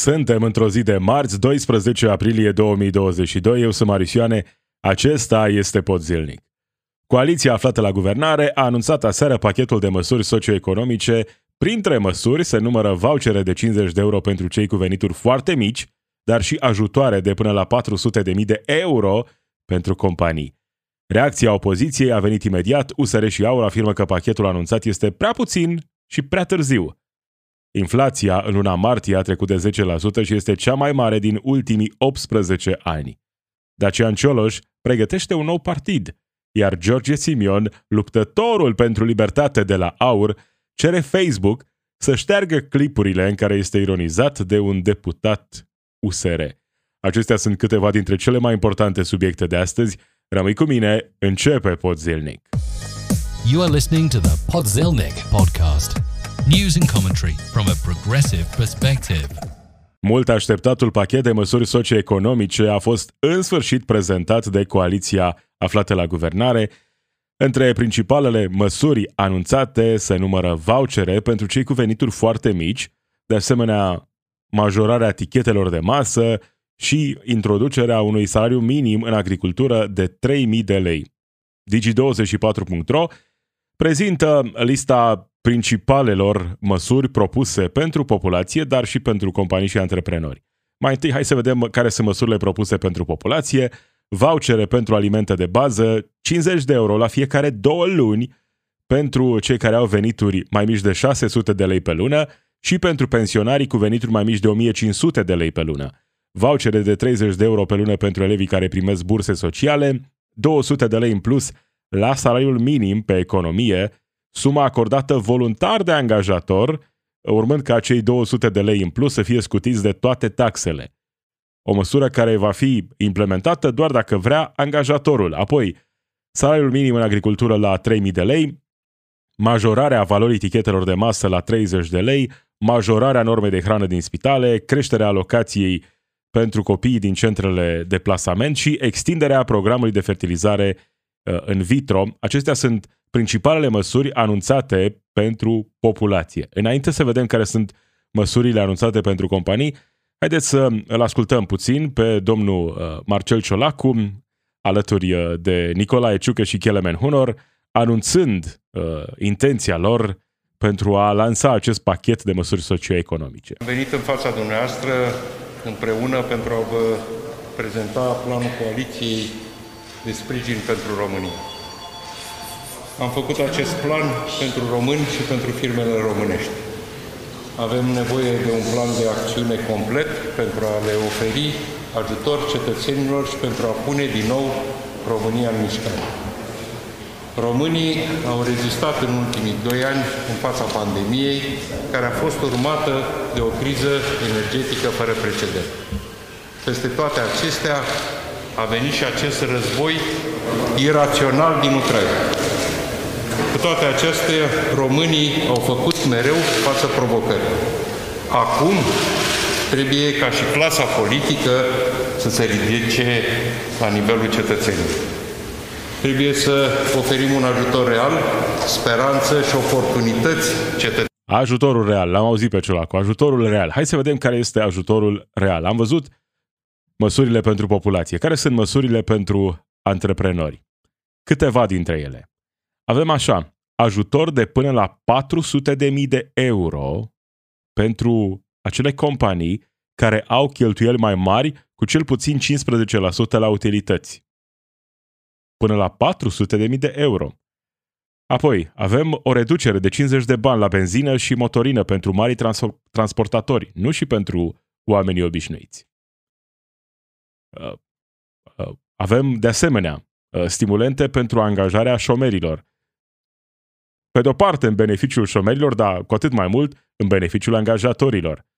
Suntem într-o zi de marți, 12 aprilie 2022. Eu sunt Marisioane. Acesta este Pod Zilnic. Coaliția aflată la guvernare a anunțat aseară pachetul de măsuri socioeconomice. Printre măsuri se numără vouchere de 50 de euro pentru cei cu venituri foarte mici, dar și ajutoare de până la 400.000 de euro pentru companii. Reacția opoziției a venit imediat. USR și AUR afirmă că pachetul anunțat este prea puțin și prea târziu. Inflația în luna martie a trecut de 10% și este cea mai mare din ultimii 18 ani. Dacian Cioloș pregătește un nou partid, iar George Simion, luptătorul pentru libertate de la AUR, cere Facebook să șteargă clipurile în care este ironizat de un deputat USR. Acestea sunt câteva dintre cele mai importante subiecte de astăzi. Rămâi cu mine, începe Podzilnic. You are listening to the Podzilnic podcast. News and commentary from a progressive perspective. Mult așteptatul pachet de măsuri socioeconomice a fost în sfârșit prezentat de coaliția aflată la guvernare. Între principalele măsuri anunțate se numără vouchere pentru cei cu venituri foarte mici, de asemenea majorarea tichetelor de masă și introducerea unui salariu minim în agricultură de 3000 de lei. Digi24.ro prezintă lista principalelor măsuri propuse pentru populație, dar și pentru companii și antreprenori. Mai întâi, hai să vedem care sunt măsurile propuse pentru populație. Vouchere pentru alimente de bază, 50 de euro la fiecare două luni pentru cei care au venituri mai mici de 600 de lei pe lună și pentru pensionarii cu venituri mai mici de 1500 de lei pe lună. Vouchere de 30 de euro pe lună pentru elevii care primesc burse sociale, 200 de lei în plus la salariul minim pe economie suma acordată voluntar de angajator, urmând ca acei 200 de lei în plus să fie scutiți de toate taxele. O măsură care va fi implementată doar dacă vrea angajatorul. Apoi, salariul minim în agricultură la 3000 de lei, majorarea valorii etichetelor de masă la 30 de lei, majorarea normei de hrană din spitale, creșterea alocației pentru copiii din centrele de plasament și extinderea programului de fertilizare uh, în vitro. Acestea sunt principalele măsuri anunțate pentru populație. Înainte să vedem care sunt măsurile anunțate pentru companii, haideți să îl ascultăm puțin pe domnul uh, Marcel Ciolacu, alături uh, de Nicolae Ciucă și Chelemen Hunor, anunțând uh, intenția lor pentru a lansa acest pachet de măsuri socioeconomice. Am venit în fața dumneavoastră împreună pentru a vă prezenta planul coaliției de sprijin pentru România. Am făcut acest plan pentru români și pentru firmele românești. Avem nevoie de un plan de acțiune complet pentru a le oferi ajutor cetățenilor și pentru a pune din nou România în mișcare. Românii au rezistat în ultimii doi ani în fața pandemiei, care a fost urmată de o criză energetică fără precedent. Peste toate acestea a venit și acest război irațional din Ucraina. Cu toate acestea, românii au făcut mereu față provocării. Acum trebuie ca și clasa politică să se ridice la nivelul cetățenilor. Trebuie să oferim un ajutor real, speranță și oportunități cetățenilor. Ajutorul real, l-am auzit pe cu ajutorul real. Hai să vedem care este ajutorul real. Am văzut măsurile pentru populație. Care sunt măsurile pentru antreprenori? Câteva dintre ele. Avem așa, ajutor de până la 400.000 de euro pentru acele companii care au cheltuieli mai mari cu cel puțin 15% la utilități. Până la 400.000 de euro. Apoi, avem o reducere de 50 de bani la benzină și motorină pentru mari trans- transportatori, nu și pentru oamenii obișnuiți. Uh, uh, avem, de asemenea, uh, stimulente pentru angajarea șomerilor, pe de-o parte în beneficiul șomerilor, dar cu atât mai mult în beneficiul angajatorilor.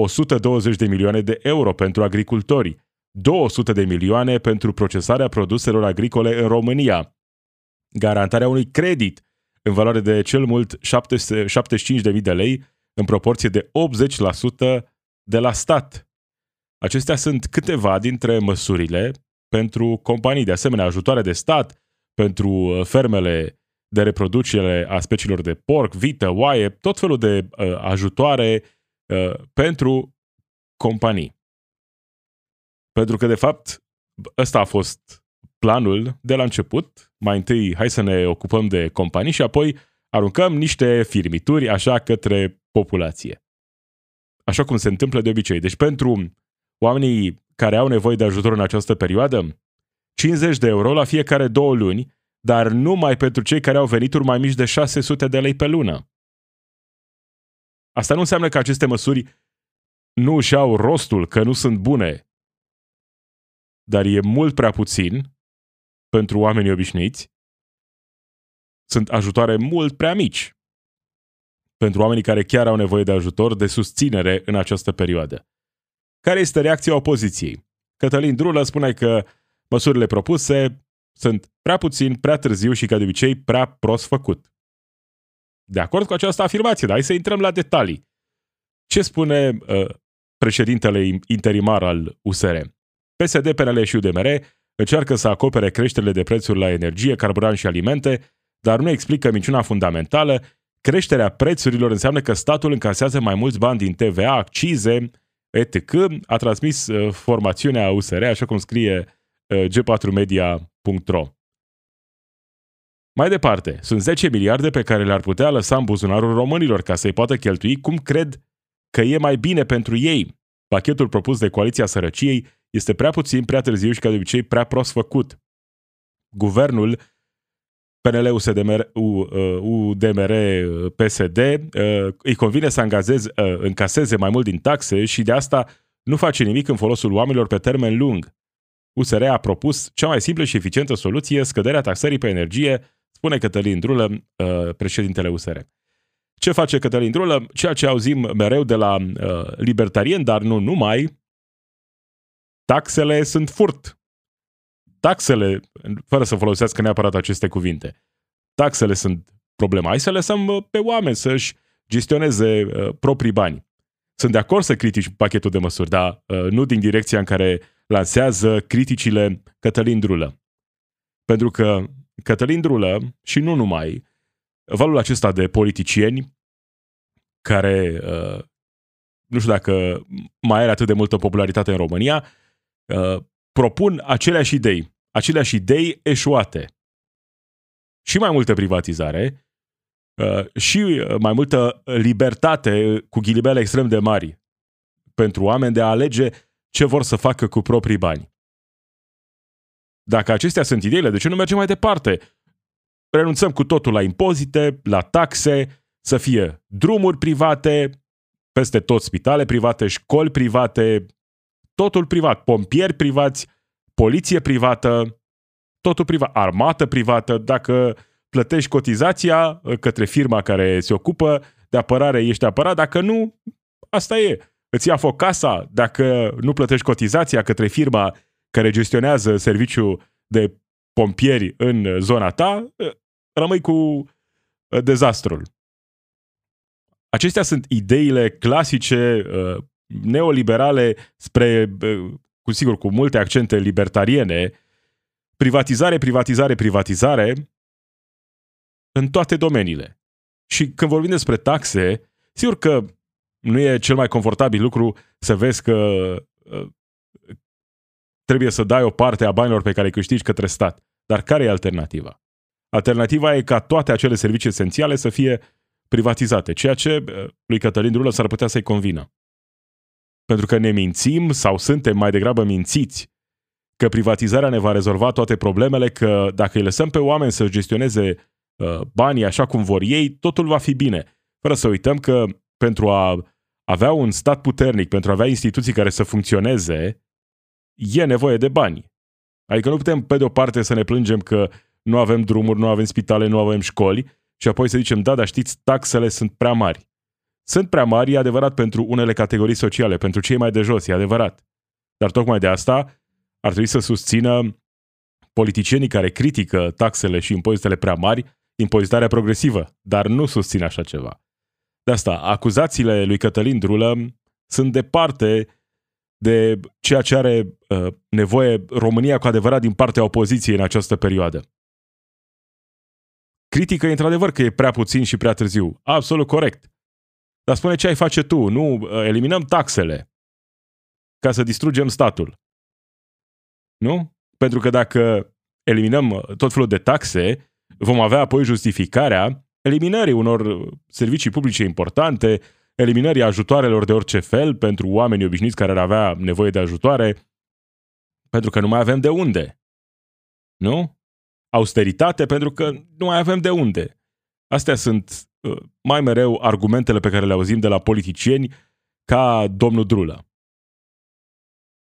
120 de milioane de euro pentru agricultori, 200 de milioane pentru procesarea produselor agricole în România, garantarea unui credit în valoare de cel mult 75.000 de lei în proporție de 80% de la stat. Acestea sunt câteva dintre măsurile pentru companii, de asemenea ajutoare de stat pentru uh, fermele de reproducere a speciilor de porc, vită, oaie, tot felul de uh, ajutoare uh, pentru companii. Pentru că, de fapt, ăsta a fost planul de la început. Mai întâi, hai să ne ocupăm de companii și apoi aruncăm niște firmituri așa către populație. Așa cum se întâmplă de obicei. Deci pentru oamenii care au nevoie de ajutor în această perioadă, 50 de euro la fiecare două luni, dar numai pentru cei care au venituri mai mici de 600 de lei pe lună. Asta nu înseamnă că aceste măsuri nu își au rostul, că nu sunt bune, dar e mult prea puțin pentru oamenii obișnuiți. Sunt ajutoare mult prea mici pentru oamenii care chiar au nevoie de ajutor, de susținere în această perioadă. Care este reacția opoziției? Cătălin Drulă spune că măsurile propuse sunt prea puțin, prea târziu și, ca de obicei, prea prost făcut. De acord cu această afirmație, dar hai să intrăm la detalii. Ce spune uh, președintele interimar al USR? PSD, PNL și UDMR încearcă să acopere creșterile de prețuri la energie, carburant și alimente, dar nu explică minciuna fundamentală. Creșterea prețurilor înseamnă că statul încasează mai mulți bani din TVA, accize, etc. A transmis uh, formațiunea USR, așa cum scrie uh, g4media.ro. Mai departe, sunt 10 miliarde pe care le-ar putea lăsa în buzunarul românilor ca să-i poată cheltui cum cred că e mai bine pentru ei. Pachetul propus de Coaliția Sărăciei este prea puțin, prea târziu și, ca de obicei, prea prost făcut. Guvernul PNL, USDMR, UDMR, PSD, îi convine să angazeze, încaseze mai mult din taxe și de asta nu face nimic în folosul oamenilor pe termen lung. USR a propus cea mai simplă și eficientă soluție, scăderea taxării pe energie, spune Cătălin Drulă, uh, președintele USR. Ce face Cătălin Drulă? Ceea ce auzim mereu de la uh, libertarien, dar nu numai, taxele sunt furt. Taxele, fără să folosească neapărat aceste cuvinte, taxele sunt problema. Hai să lăsăm uh, pe oameni să-și gestioneze uh, proprii bani. Sunt de acord să critici pachetul de măsuri, dar uh, nu din direcția în care lansează criticile Cătălin Drulă. Pentru că Cătălin Drulă, și nu numai, valul acesta de politicieni care uh, nu știu dacă mai are atât de multă popularitate în România, uh, propun aceleași idei, aceleași idei eșuate. Și mai multă privatizare, uh, și mai multă libertate cu ghilibele extrem de mari pentru oameni de a alege ce vor să facă cu proprii bani. Dacă acestea sunt ideile, de ce nu mergem mai departe? Renunțăm cu totul la impozite, la taxe, să fie drumuri private, peste tot spitale private, școli private, totul privat, pompieri privați, poliție privată, totul privat, armată privată, dacă plătești cotizația către firma care se ocupă de apărare, ești apărat, dacă nu, asta e îți ia foc casa dacă nu plătești cotizația către firma care gestionează serviciul de pompieri în zona ta, rămâi cu dezastrul. Acestea sunt ideile clasice neoliberale spre, cu sigur, cu multe accente libertariene, privatizare, privatizare, privatizare în toate domeniile. Și când vorbim despre taxe, sigur că nu e cel mai confortabil lucru să vezi că uh, trebuie să dai o parte a banilor pe care îi câștigi către stat. Dar care e alternativa? Alternativa e ca toate acele servicii esențiale să fie privatizate, ceea ce uh, lui Cătălin Drulă s-ar putea să-i convină. Pentru că ne mințim sau suntem mai degrabă mințiți că privatizarea ne va rezolva toate problemele, că dacă îi lăsăm pe oameni să gestioneze uh, banii așa cum vor ei, totul va fi bine. Fără să uităm că pentru a avea un stat puternic, pentru a avea instituții care să funcționeze, e nevoie de bani. Adică nu putem, pe de o parte, să ne plângem că nu avem drumuri, nu avem spitale, nu avem școli și apoi să zicem, da, dar știți, taxele sunt prea mari. Sunt prea mari, e adevărat, pentru unele categorii sociale, pentru cei mai de jos, e adevărat. Dar tocmai de asta ar trebui să susțină politicienii care critică taxele și impozitele prea mari, impozitarea progresivă, dar nu susțin așa ceva. De asta, acuzațiile lui Cătălin Drulă sunt departe de ceea ce are uh, nevoie România cu adevărat din partea opoziției în această perioadă. Critică într-adevăr că e prea puțin și prea târziu. Absolut corect. Dar spune ce ai face tu. Nu, uh, eliminăm taxele. ca să distrugem statul. Nu? Pentru că dacă eliminăm tot felul de taxe, vom avea apoi justificarea eliminării unor servicii publice importante, eliminării ajutoarelor de orice fel pentru oamenii obișnuiți care ar avea nevoie de ajutoare, pentru că nu mai avem de unde. Nu? Austeritate pentru că nu mai avem de unde. Astea sunt uh, mai mereu argumentele pe care le auzim de la politicieni ca domnul Drulă.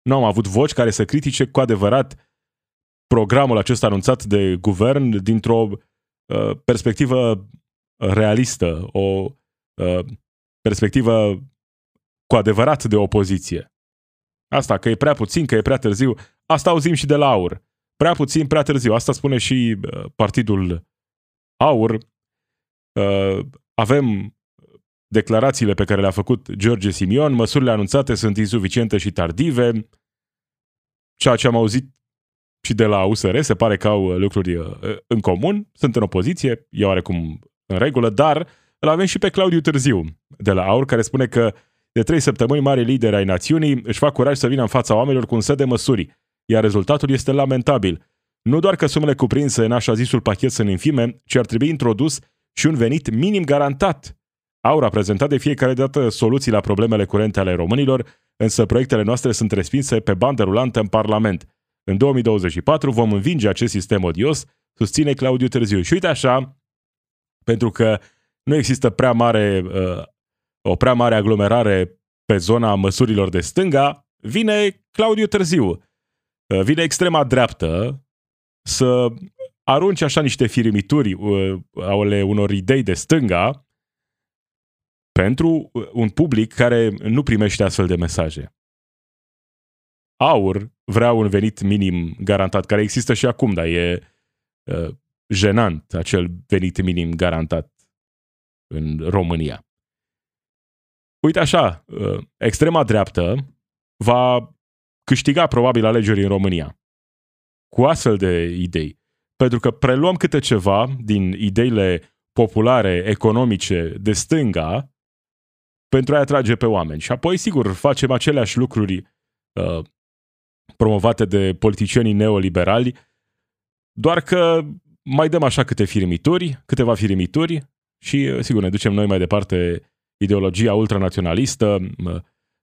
Nu am avut voci care să critique cu adevărat programul acesta anunțat de guvern dintr-o uh, perspectivă realistă, o uh, perspectivă cu adevărat de opoziție. Asta, că e prea puțin, că e prea târziu, asta auzim și de la AUR. Prea puțin, prea târziu. Asta spune și uh, partidul AUR. Uh, avem declarațiile pe care le-a făcut George Simion, măsurile anunțate sunt insuficiente și tardive. Ceea ce am auzit și de la USR, se pare că au lucruri uh, în comun, sunt în opoziție, e oarecum în regulă, dar îl avem și pe Claudiu Târziu de la AUR, care spune că de trei săptămâni mari lideri ai națiunii își fac curaj să vină în fața oamenilor cu un set de măsuri, iar rezultatul este lamentabil. Nu doar că sumele cuprinse în așa zisul pachet sunt infime, ci ar trebui introdus și un venit minim garantat. AUR a prezentat de fiecare dată soluții la problemele curente ale românilor, însă proiectele noastre sunt respinse pe bandă rulantă în Parlament. În 2024 vom învinge acest sistem odios, susține Claudiu Târziu. Și uite așa, pentru că nu există prea mare, uh, o prea mare aglomerare pe zona măsurilor de stânga, vine Claudiu Târziu. Uh, vine extrema dreaptă să arunce așa niște firimituri uh, ale unor idei de stânga pentru un public care nu primește astfel de mesaje. Aur vrea un venit minim garantat, care există și acum, dar e uh, jenant acel venit minim garantat în România. Uite așa, uh, extrema dreaptă va câștiga probabil alegeri în România cu astfel de idei. Pentru că preluăm câte ceva din ideile populare, economice, de stânga, pentru a-i atrage pe oameni. Și apoi, sigur, facem aceleași lucruri uh, promovate de politicienii neoliberali, doar că mai dăm așa câte firimituri, câteva firimituri și, uh, sigur, ne ducem noi mai departe ideologia ultranaționalistă,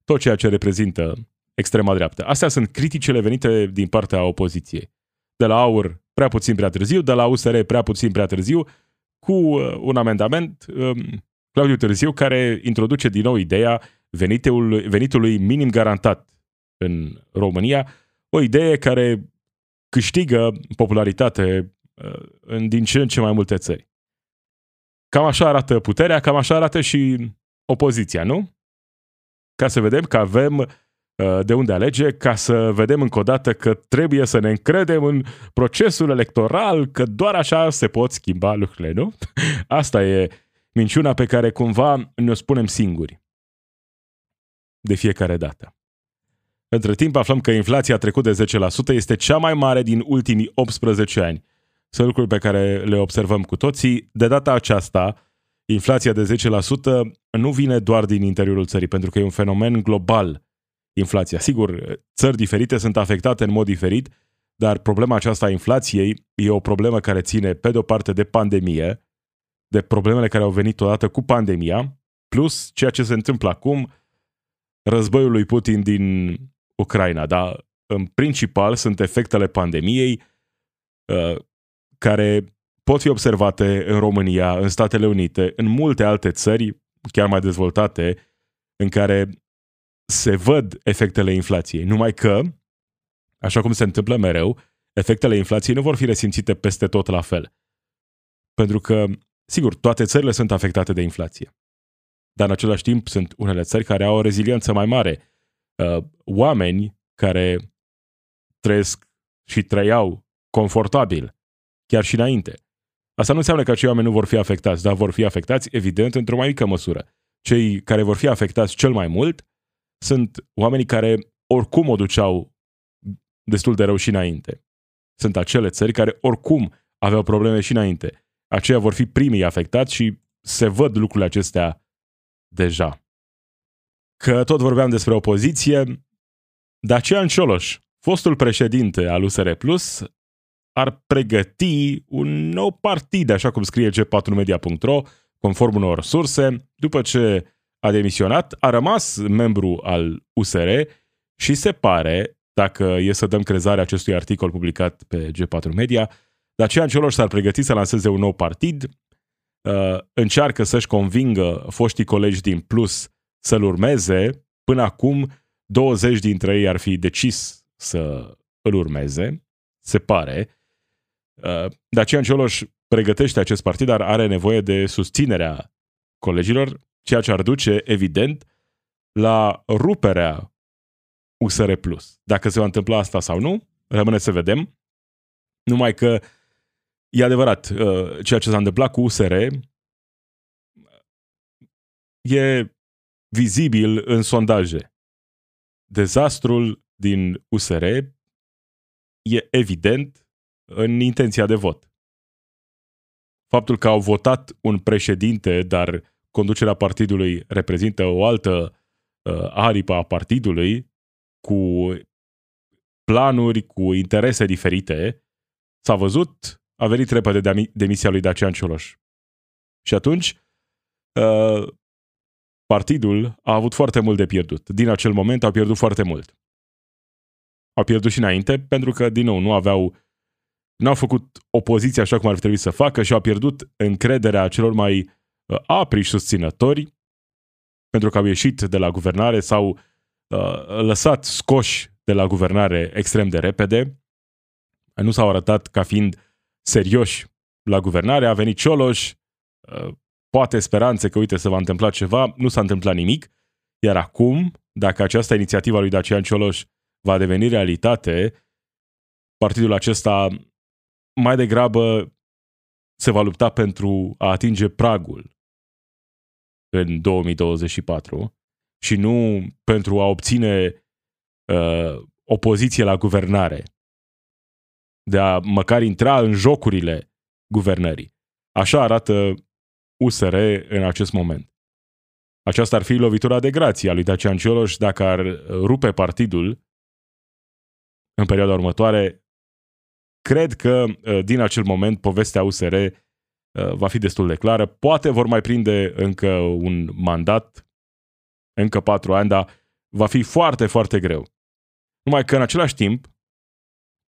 tot ceea ce reprezintă extrema dreaptă. Astea sunt criticile venite din partea opoziției. De la AUR prea puțin prea târziu, de la USR prea puțin prea târziu, cu uh, un amendament, um, Claudiu Târziu, care introduce din nou ideea venitului, venitului minim garantat în România, o idee care câștigă popularitate uh, în din ce în ce mai multe țări. Cam așa arată puterea, cam așa arată și opoziția, nu? Ca să vedem că avem uh, de unde alege, ca să vedem încă o dată că trebuie să ne încredem în procesul electoral, că doar așa se pot schimba lucrurile, nu? Asta e minciuna pe care cumva ne-o spunem singuri. De fiecare dată. Între timp aflăm că inflația a trecut de 10% este cea mai mare din ultimii 18 ani. Sunt lucruri pe care le observăm cu toții. De data aceasta, inflația de 10% nu vine doar din interiorul țării, pentru că e un fenomen global inflația. Sigur, țări diferite sunt afectate în mod diferit, dar problema aceasta a inflației e o problemă care ține, pe de o parte, de pandemie, de problemele care au venit odată cu pandemia, plus ceea ce se întâmplă acum, războiul lui Putin din Ucraina, dar în principal sunt efectele pandemiei uh, care pot fi observate în România, în Statele Unite, în multe alte țări, chiar mai dezvoltate, în care se văd efectele inflației. Numai că, așa cum se întâmplă mereu, efectele inflației nu vor fi resimțite peste tot la fel. Pentru că, sigur, toate țările sunt afectate de inflație. Dar în același timp sunt unele țări care au o reziliență mai mare uh, oameni care trăiesc și trăiau confortabil, chiar și înainte. Asta nu înseamnă că acei oameni nu vor fi afectați, dar vor fi afectați, evident, într-o mai mică măsură. Cei care vor fi afectați cel mai mult sunt oamenii care oricum o duceau destul de rău și înainte. Sunt acele țări care oricum aveau probleme și înainte. Aceia vor fi primii afectați și se văd lucrurile acestea deja. Că tot vorbeam despre opoziție, Dacian Cioloș, fostul președinte al USR Plus, ar pregăti un nou partid, așa cum scrie g4media.ro, conform unor surse, după ce a demisionat, a rămas membru al USR și se pare, dacă e să dăm crezare acestui articol publicat pe G4 Media, Dacian Cioloș s-ar pregăti să lanseze un nou partid, uh, încearcă să-și convingă foștii colegi din Plus să-l urmeze. Până acum, 20 dintre ei ar fi decis să îl urmeze, se pare. Uh, Dacian Cioloș pregătește acest partid, dar are nevoie de susținerea colegilor, ceea ce ar duce, evident, la ruperea USR+. Dacă se va întâmpla asta sau nu, rămâne să vedem. Numai că e adevărat, uh, ceea ce s-a întâmplat cu USR e vizibil în sondaje. Dezastrul din USR e evident în intenția de vot. Faptul că au votat un președinte, dar conducerea partidului reprezintă o altă uh, aripă a partidului, cu planuri, cu interese diferite, s-a văzut, a venit repede de demisia lui Dacian Cioloș. Și atunci, uh, partidul a avut foarte mult de pierdut. Din acel moment au pierdut foarte mult. Au pierdut și înainte, pentru că, din nou, nu aveau n-au făcut opoziție așa cum ar fi trebuit să facă și au pierdut încrederea celor mai uh, apri susținători pentru că au ieșit de la guvernare sau uh, lăsat scoși de la guvernare extrem de repede. Nu s-au arătat ca fiind serioși la guvernare. A venit Cioloș, uh, poate speranțe că, uite, se va întâmpla ceva, nu s-a întâmplat nimic. Iar acum, dacă această inițiativă a lui Dacian Cioloș va deveni realitate, partidul acesta mai degrabă se va lupta pentru a atinge pragul în 2024 și nu pentru a obține uh, opoziție la guvernare, de a măcar intra în jocurile guvernării. Așa arată USR în acest moment. Aceasta ar fi lovitura de grație a lui Dacian Cioloș dacă ar rupe partidul în perioada următoare Cred că uh, din acel moment povestea USR uh, va fi destul de clară. Poate vor mai prinde încă un mandat, încă patru ani, dar va fi foarte, foarte greu. Numai că în același timp,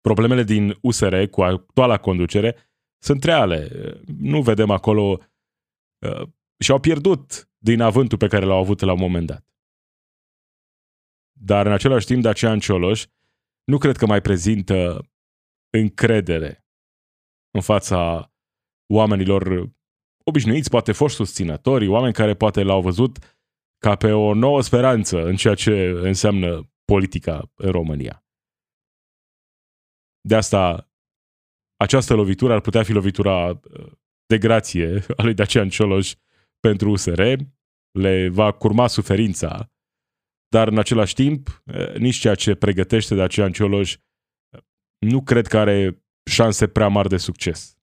problemele din USR cu actuala conducere sunt reale. Nu vedem acolo uh, și-au pierdut din avântul pe care l-au avut la un moment dat. Dar în același timp, Dacian Cioloș nu cred că mai prezintă încredere în fața oamenilor obișnuiți, poate foști susținători, oameni care poate l-au văzut ca pe o nouă speranță în ceea ce înseamnă politica în România. De asta, această lovitură ar putea fi lovitura uh, de grație a lui Dacian Cioloș pentru USR, le va curma suferința, dar în același timp, uh, nici ceea ce pregătește Dacian Cioloș nu cred că are șanse prea mari de succes.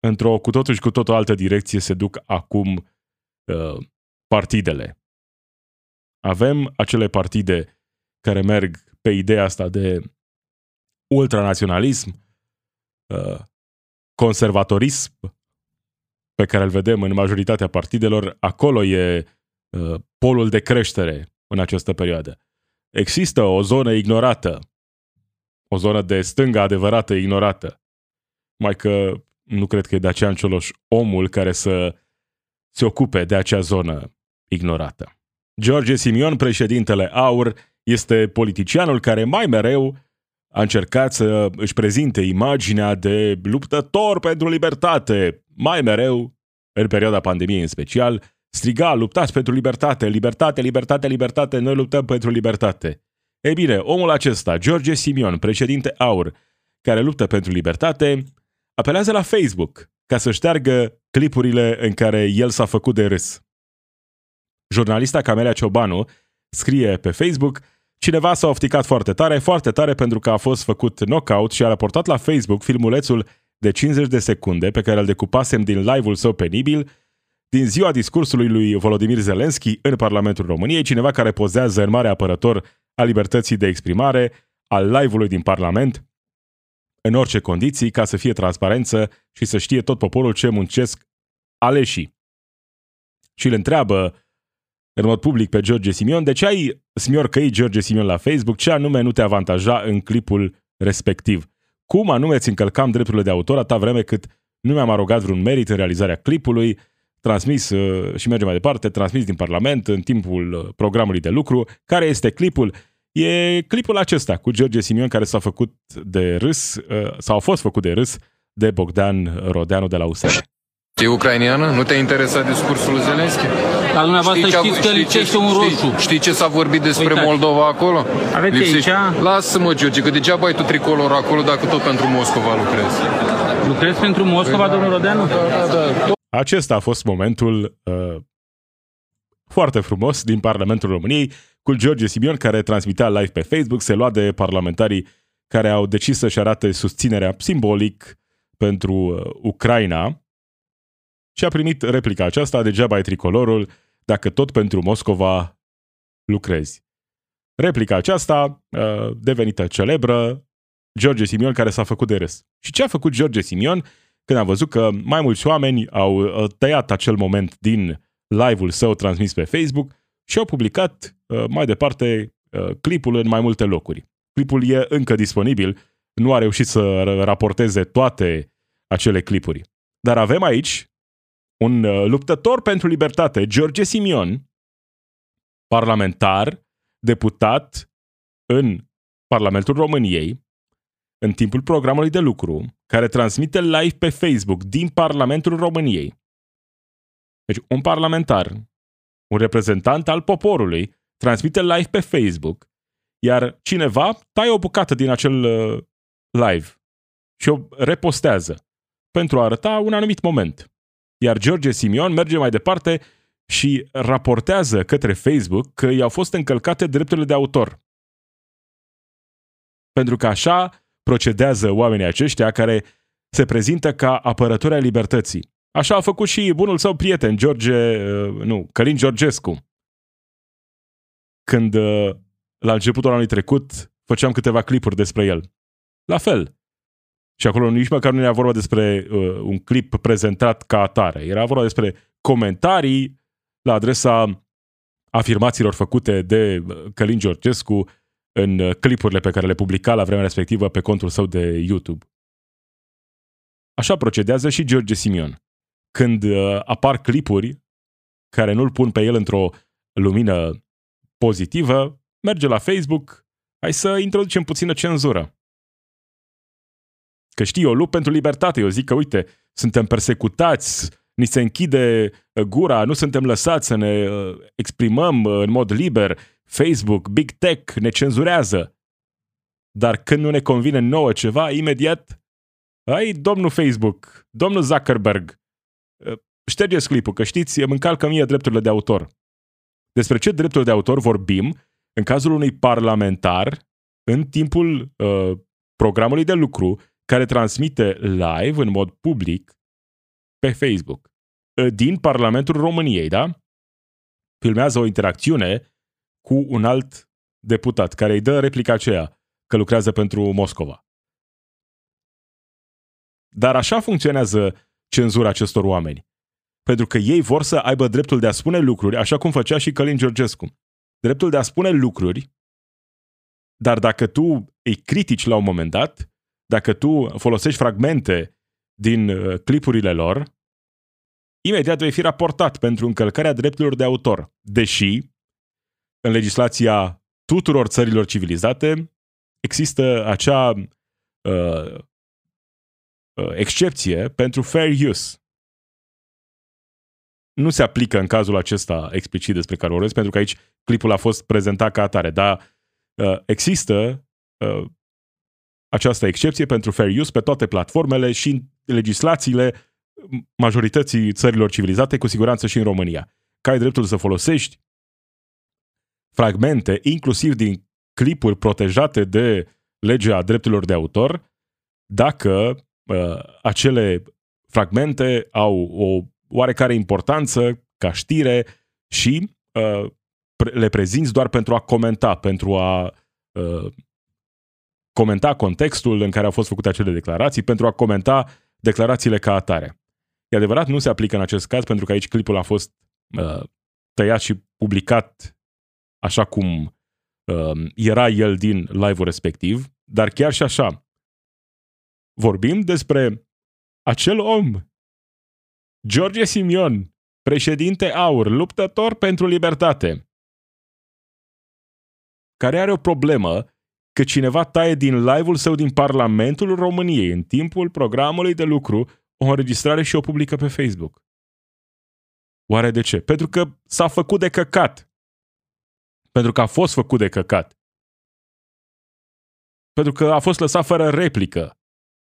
Într-o cu totul și cu totul altă direcție se duc acum uh, partidele. Avem acele partide care merg pe ideea asta de ultranaționalism, uh, conservatorism, pe care îl vedem în majoritatea partidelor, acolo e uh, polul de creștere în această perioadă. Există o zonă ignorată o zonă de stânga adevărată, ignorată. Mai că nu cred că e Dacian Cioloș omul care să se ocupe de acea zonă ignorată. George Simion, președintele AUR, este politicianul care mai mereu a încercat să își prezinte imaginea de luptător pentru libertate. Mai mereu, în perioada pandemiei în special, striga, luptați pentru libertate, libertate, libertate, libertate, noi luptăm pentru libertate. Ei bine, omul acesta, George Simion, președinte AUR, care luptă pentru libertate, apelează la Facebook ca să șteargă clipurile în care el s-a făcut de râs. Jurnalista Camelia Ciobanu scrie pe Facebook Cineva s-a ofticat foarte tare, foarte tare pentru că a fost făcut knockout și a raportat la Facebook filmulețul de 50 de secunde pe care îl decupasem din live-ul său penibil din ziua discursului lui Volodymyr Zelensky în Parlamentul României, cineva care pozează în mare apărător a libertății de exprimare, al live-ului din Parlament, în orice condiții, ca să fie transparență și să știe tot poporul ce muncesc aleșii. Și îl întreabă în mod public pe George Simion, de ce ai smiorcăit George Simion la Facebook, ce anume nu te avantaja în clipul respectiv? Cum anume îți încălcam drepturile de autor atâta vreme cât nu mi-am arogat vreun merit în realizarea clipului, transmis uh, și merge mai departe, transmis din Parlament în timpul uh, programului de lucru. Care este clipul? E clipul acesta cu George Simion care s-a făcut de râs, uh, sau a fost făcut de râs de Bogdan Rodeanu de la USR. E ucrainiană? Nu te interesa discursul Zelenski? Dar dumneavoastră știi știți că lipsește un roșu. Știi, știi ce s-a vorbit despre Uitați. Moldova acolo? Aveți Lipsește- aici? Lasă-mă, George, că degeaba ai tu tricolor acolo dacă tot pentru Moscova lucrezi. Lucrezi pentru Moscova, domnul Rodeanu? Da, da, da. Acesta a fost momentul uh, foarte frumos din Parlamentul României cu George Simion care transmitea live pe Facebook, se lua de parlamentarii care au decis să-și arate susținerea simbolic pentru uh, Ucraina și a primit replica aceasta, degeaba ai tricolorul, dacă tot pentru Moscova lucrezi. Replica aceasta, uh, devenită celebră, George Simion care s-a făcut de râs. Și ce a făcut George Simion când a văzut că mai mulți oameni au uh, tăiat acel moment din live-ul său transmis pe Facebook și au publicat uh, mai departe uh, clipul în mai multe locuri. Clipul e încă disponibil, nu a reușit să r- raporteze toate acele clipuri. Dar avem aici un uh, luptător pentru libertate, George Simion, parlamentar, deputat în Parlamentul României, în timpul programului de lucru, care transmite live pe Facebook din Parlamentul României. Deci un parlamentar, un reprezentant al poporului, transmite live pe Facebook, iar cineva taie o bucată din acel uh, live și o repostează pentru a arăta un anumit moment. Iar George Simion merge mai departe și raportează către Facebook că i-au fost încălcate drepturile de autor. Pentru că așa procedează oamenii aceștia care se prezintă ca apărători ai libertății. Așa a făcut și bunul său prieten, George, uh, nu, Călin Georgescu. Când uh, la începutul anului trecut făceam câteva clipuri despre el. La fel. Și acolo nici măcar nu era vorba despre uh, un clip prezentat ca atare. Era vorba despre comentarii la adresa afirmațiilor făcute de uh, Călin Georgescu în uh, clipurile pe care le publica la vremea respectivă pe contul său de YouTube. Așa procedează și George Simion. Când uh, apar clipuri care nu-l pun pe el într-o lumină pozitivă, merge la Facebook, hai să introducem puțină cenzură. Că știi, eu lupt pentru libertate, eu zic că, uite, suntem persecutați, ni se închide uh, gura, nu suntem lăsați să ne uh, exprimăm uh, în mod liber, Facebook, Big Tech ne cenzurează. Dar când nu ne convine nouă ceva, imediat, ai, domnul Facebook, domnul Zuckerberg, uh, ștergeți clipul, că știți, îmi încalcă mie drepturile de autor. Despre ce drepturi de autor vorbim în cazul unui parlamentar în timpul uh, programului de lucru care transmite live în mod public pe Facebook uh, din Parlamentul României, da? Filmează o interacțiune cu un alt deputat care îi dă replica aceea că lucrează pentru Moscova. Dar așa funcționează cenzura acestor oameni. Pentru că ei vor să aibă dreptul de a spune lucruri, așa cum făcea și Călin Georgescu. Dreptul de a spune lucruri, dar dacă tu îi critici la un moment dat, dacă tu folosești fragmente din uh, clipurile lor, imediat vei fi raportat pentru încălcarea drepturilor de autor. Deși, în legislația tuturor țărilor civilizate, există acea uh, uh, excepție pentru fair use. Nu se aplică în cazul acesta explicit despre care vorbesc, pentru că aici clipul a fost prezentat ca atare, dar uh, există uh, această excepție pentru fair use pe toate platformele și în legislațiile majorității țărilor civilizate, cu siguranță și în România. Că ai dreptul să folosești fragmente, inclusiv din clipuri protejate de legea drepturilor de autor, dacă uh, acele fragmente au o oarecare importanță ca știre și uh, le prezinți doar pentru a comenta, pentru a uh, comenta contextul în care au fost făcute acele declarații, pentru a comenta declarațiile ca atare. E adevărat, nu se aplică în acest caz, pentru că aici clipul a fost uh, tăiat și publicat așa cum uh, era el din live-ul respectiv, dar chiar și așa, vorbim despre acel om, George Simion, președinte aur, luptător pentru libertate, care are o problemă că cineva taie din live-ul său din Parlamentul României în timpul programului de lucru o înregistrare și o publică pe Facebook. Oare de ce? Pentru că s-a făcut de căcat. Pentru că a fost făcut de căcat. Pentru că a fost lăsat fără replică.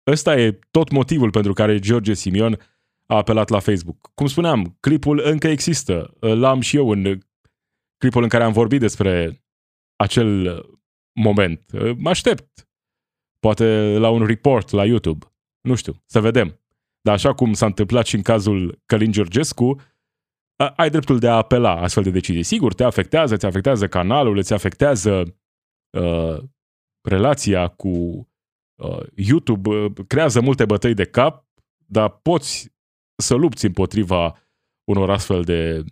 Ăsta e tot motivul pentru care George Simion a apelat la Facebook. Cum spuneam, clipul încă există. L-am și eu în clipul în care am vorbit despre acel moment. Mă aștept. Poate la un report la YouTube. Nu știu, să vedem. Dar așa cum s-a întâmplat și în cazul Călin Georgescu, ai dreptul de a apela astfel de decizii. Sigur, te afectează, te afectează canalul, îți afectează uh, relația cu uh, YouTube, uh, creează multe bătăi de cap, dar poți să lupți împotriva unor astfel de,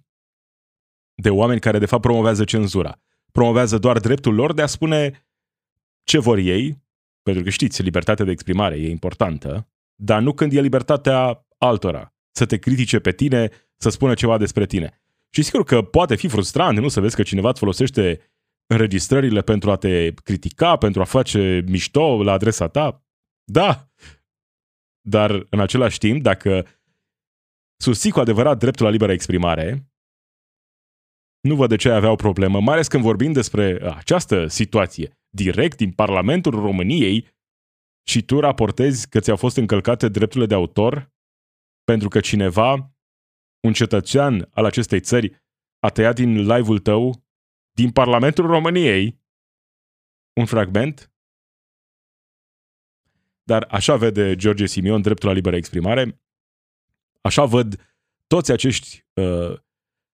de oameni care de fapt promovează cenzura. Promovează doar dreptul lor de a spune ce vor ei, pentru că știți, libertatea de exprimare e importantă, dar nu când e libertatea altora. Să te critique pe tine, să spună ceva despre tine. Și sigur că poate fi frustrant, nu să vezi că cineva îți folosește înregistrările pentru a te critica, pentru a face mișto la adresa ta. Da, dar în același timp, dacă susții cu adevărat dreptul la liberă exprimare, nu văd de ce avea o problemă, mai ales când vorbim despre această situație direct din Parlamentul României și tu raportezi că ți-au fost încălcate drepturile de autor pentru că cineva, un cetățean al acestei țări, a tăiat din live-ul tău, din Parlamentul României, un fragment? Dar așa vede George Simion dreptul la liberă exprimare, așa văd toți acești uh,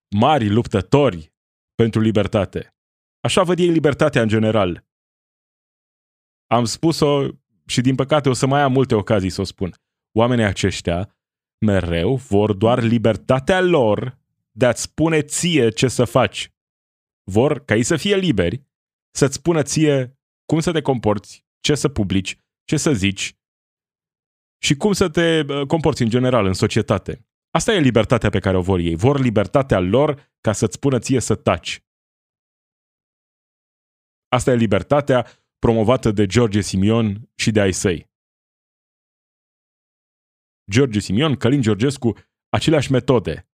mari luptători pentru libertate. Așa văd ei libertatea în general. Am spus-o și din păcate o să mai am multe ocazii să o spun. Oamenii aceștia mereu vor doar libertatea lor de a-ți spune ție ce să faci. Vor ca ei să fie liberi, să-ți spună ție cum să te comporți, ce să publici, ce să zici și cum să te comporți în general în societate. Asta e libertatea pe care o vor ei. Vor libertatea lor ca să-ți spună ție să taci. Asta e libertatea promovată de George Simion și de ai săi. George Simion, Călin Georgescu, aceleași metode.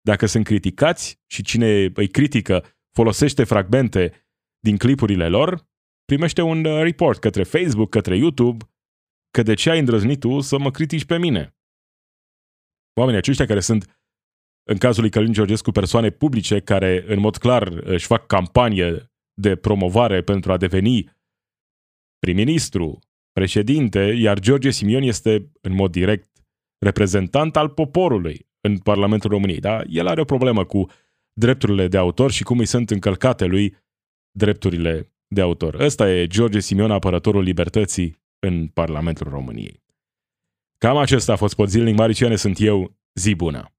Dacă sunt criticați și cine îi critică folosește fragmente din clipurile lor, primește un uh, report către Facebook, către YouTube, că de ce ai îndrăznit tu să mă critici pe mine. Oamenii aceștia care sunt, în cazul lui Călin Georgescu, persoane publice care în mod clar își fac campanie de promovare pentru a deveni prim-ministru, președinte, iar George Simion este în mod direct reprezentant al poporului în Parlamentul României. Dar el are o problemă cu drepturile de autor și cum îi sunt încălcate lui drepturile de autor. Ăsta e George Simion, apărătorul libertății în Parlamentul României. Cam acesta a fost pot zilnic. Mariciane sunt eu. Zi bună!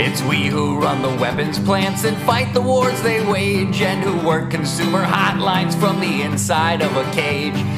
It's we who run the weapons plants and fight the wars they wage, and who work consumer hotlines from the inside of a cage.